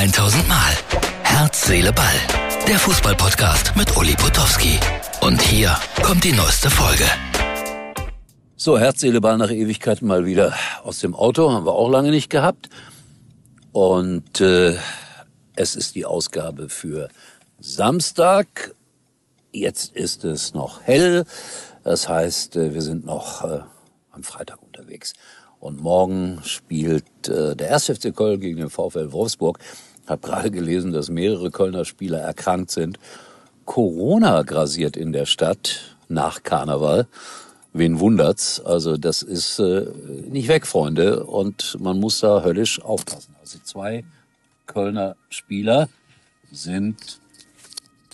1000 Mal. Herz, Seele, Ball. Der Fußballpodcast mit Uli Potowski. Und hier kommt die neueste Folge. So, Herz, Seele, Ball nach Ewigkeiten mal wieder aus dem Auto. Haben wir auch lange nicht gehabt. Und äh, es ist die Ausgabe für Samstag. Jetzt ist es noch hell. Das heißt, äh, wir sind noch äh, am Freitag unterwegs. Und morgen spielt äh, der 1. FC Köln gegen den VfL Wolfsburg. Gerade gelesen, dass mehrere Kölner Spieler erkrankt sind. Corona grasiert in der Stadt nach Karneval. Wen wundert's? Also das ist äh, nicht weg, Freunde. Und man muss da höllisch aufpassen. Also zwei Kölner Spieler sind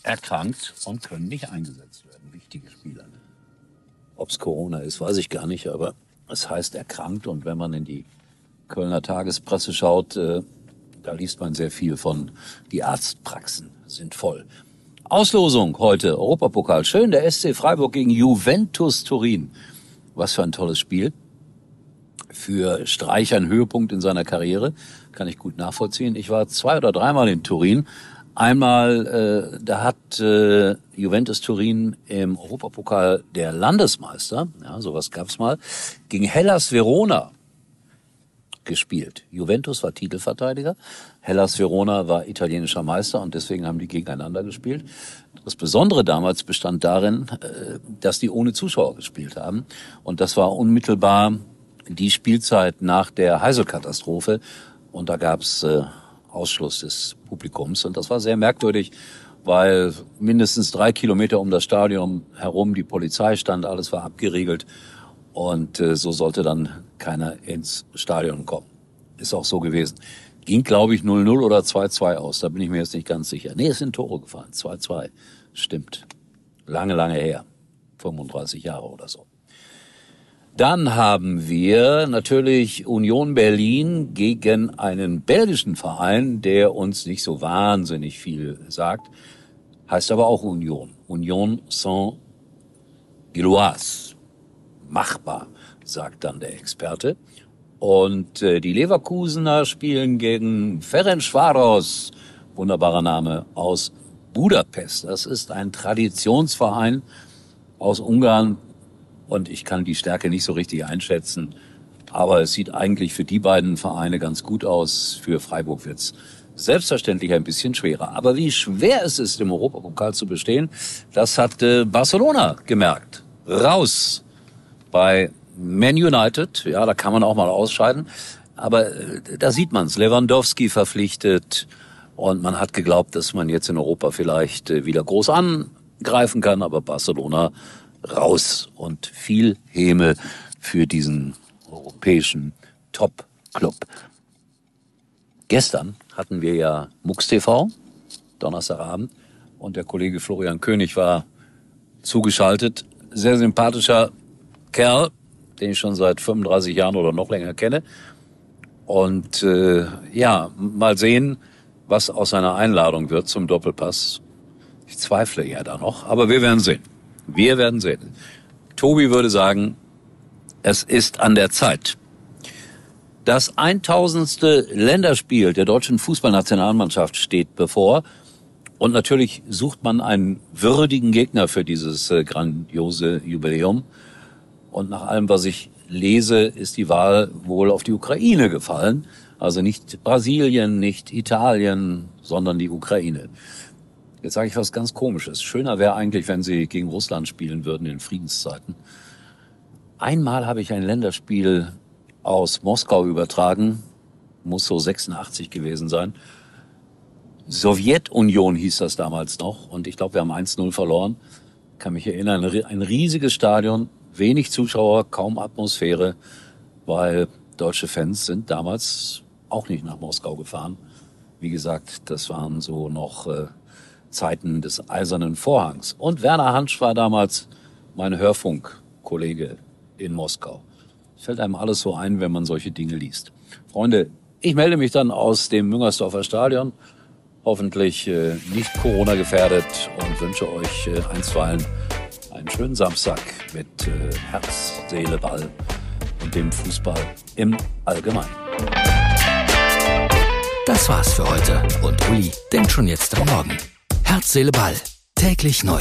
erkrankt und können nicht eingesetzt werden. Wichtige Spieler. Ob's Corona ist, weiß ich gar nicht, aber es heißt erkrankt und wenn man in die Kölner Tagespresse schaut, äh, da liest man sehr viel von, die Arztpraxen sind voll. Auslosung heute, Europapokal. Schön, der SC Freiburg gegen Juventus Turin. Was für ein tolles Spiel. Für Streich ein Höhepunkt in seiner Karriere. Kann ich gut nachvollziehen. Ich war zwei oder dreimal in Turin Einmal, äh, da hat äh, Juventus Turin im Europapokal der Landesmeister, ja, sowas gab's mal, gegen Hellas Verona gespielt. Juventus war Titelverteidiger, Hellas Verona war italienischer Meister und deswegen haben die gegeneinander gespielt. Das Besondere damals bestand darin, äh, dass die ohne Zuschauer gespielt haben und das war unmittelbar die Spielzeit nach der Heiselkatastrophe und da gab's äh, Ausschluss des Publikums. Und das war sehr merkwürdig, weil mindestens drei Kilometer um das Stadion herum die Polizei stand, alles war abgeriegelt. Und äh, so sollte dann keiner ins Stadion kommen. Ist auch so gewesen. Ging, glaube ich, 0-0 oder 2-2 aus. Da bin ich mir jetzt nicht ganz sicher. Nee, es sind Tore gefallen. 2-2. Stimmt. Lange, lange her. 35 Jahre oder so. Dann haben wir natürlich Union Berlin gegen einen belgischen Verein, der uns nicht so wahnsinnig viel sagt, heißt aber auch Union. Union Saint-Gilloise. Machbar, sagt dann der Experte. Und äh, die Leverkusener spielen gegen Ferencvaros, wunderbarer Name, aus Budapest. Das ist ein Traditionsverein aus Ungarn, und ich kann die Stärke nicht so richtig einschätzen. Aber es sieht eigentlich für die beiden Vereine ganz gut aus. Für Freiburg wird's selbstverständlich ein bisschen schwerer. Aber wie schwer es ist, im Europapokal zu bestehen, das hat äh, Barcelona gemerkt. Raus bei Man United. Ja, da kann man auch mal ausscheiden. Aber äh, da sieht man's. Lewandowski verpflichtet. Und man hat geglaubt, dass man jetzt in Europa vielleicht äh, wieder groß angreifen kann. Aber Barcelona raus und viel Häme für diesen europäischen Top-Club. Gestern hatten wir ja MUX TV, Donnerstagabend, und der Kollege Florian König war zugeschaltet. Sehr sympathischer Kerl, den ich schon seit 35 Jahren oder noch länger kenne. Und äh, ja, mal sehen, was aus seiner Einladung wird zum Doppelpass. Ich zweifle ja da noch, aber wir werden sehen. Wir werden sehen. Tobi würde sagen, es ist an der Zeit. Das 1000. Länderspiel der deutschen Fußballnationalmannschaft steht bevor. Und natürlich sucht man einen würdigen Gegner für dieses äh, grandiose Jubiläum. Und nach allem, was ich lese, ist die Wahl wohl auf die Ukraine gefallen. Also nicht Brasilien, nicht Italien, sondern die Ukraine. Jetzt sage ich was ganz Komisches. Schöner wäre eigentlich, wenn sie gegen Russland spielen würden in Friedenszeiten. Einmal habe ich ein Länderspiel aus Moskau übertragen, muss so 86 gewesen sein. Sowjetunion hieß das damals noch und ich glaube, wir haben 1-0 verloren. Kann mich erinnern, ein riesiges Stadion, wenig Zuschauer, kaum Atmosphäre, weil deutsche Fans sind damals auch nicht nach Moskau gefahren. Wie gesagt, das waren so noch äh, Zeiten des Eisernen Vorhangs. Und Werner Hansch war damals mein Hörfunkkollege in Moskau. Fällt einem alles so ein, wenn man solche Dinge liest. Freunde, ich melde mich dann aus dem Müngersdorfer Stadion, hoffentlich äh, nicht Corona gefährdet und wünsche euch äh, einstweilen einen schönen Samstag mit äh, Herz, Seele, Ball und dem Fußball im Allgemeinen. Das war's für heute und Uli denkt schon jetzt am Morgen. Herz, Seele, Ball. Täglich neu.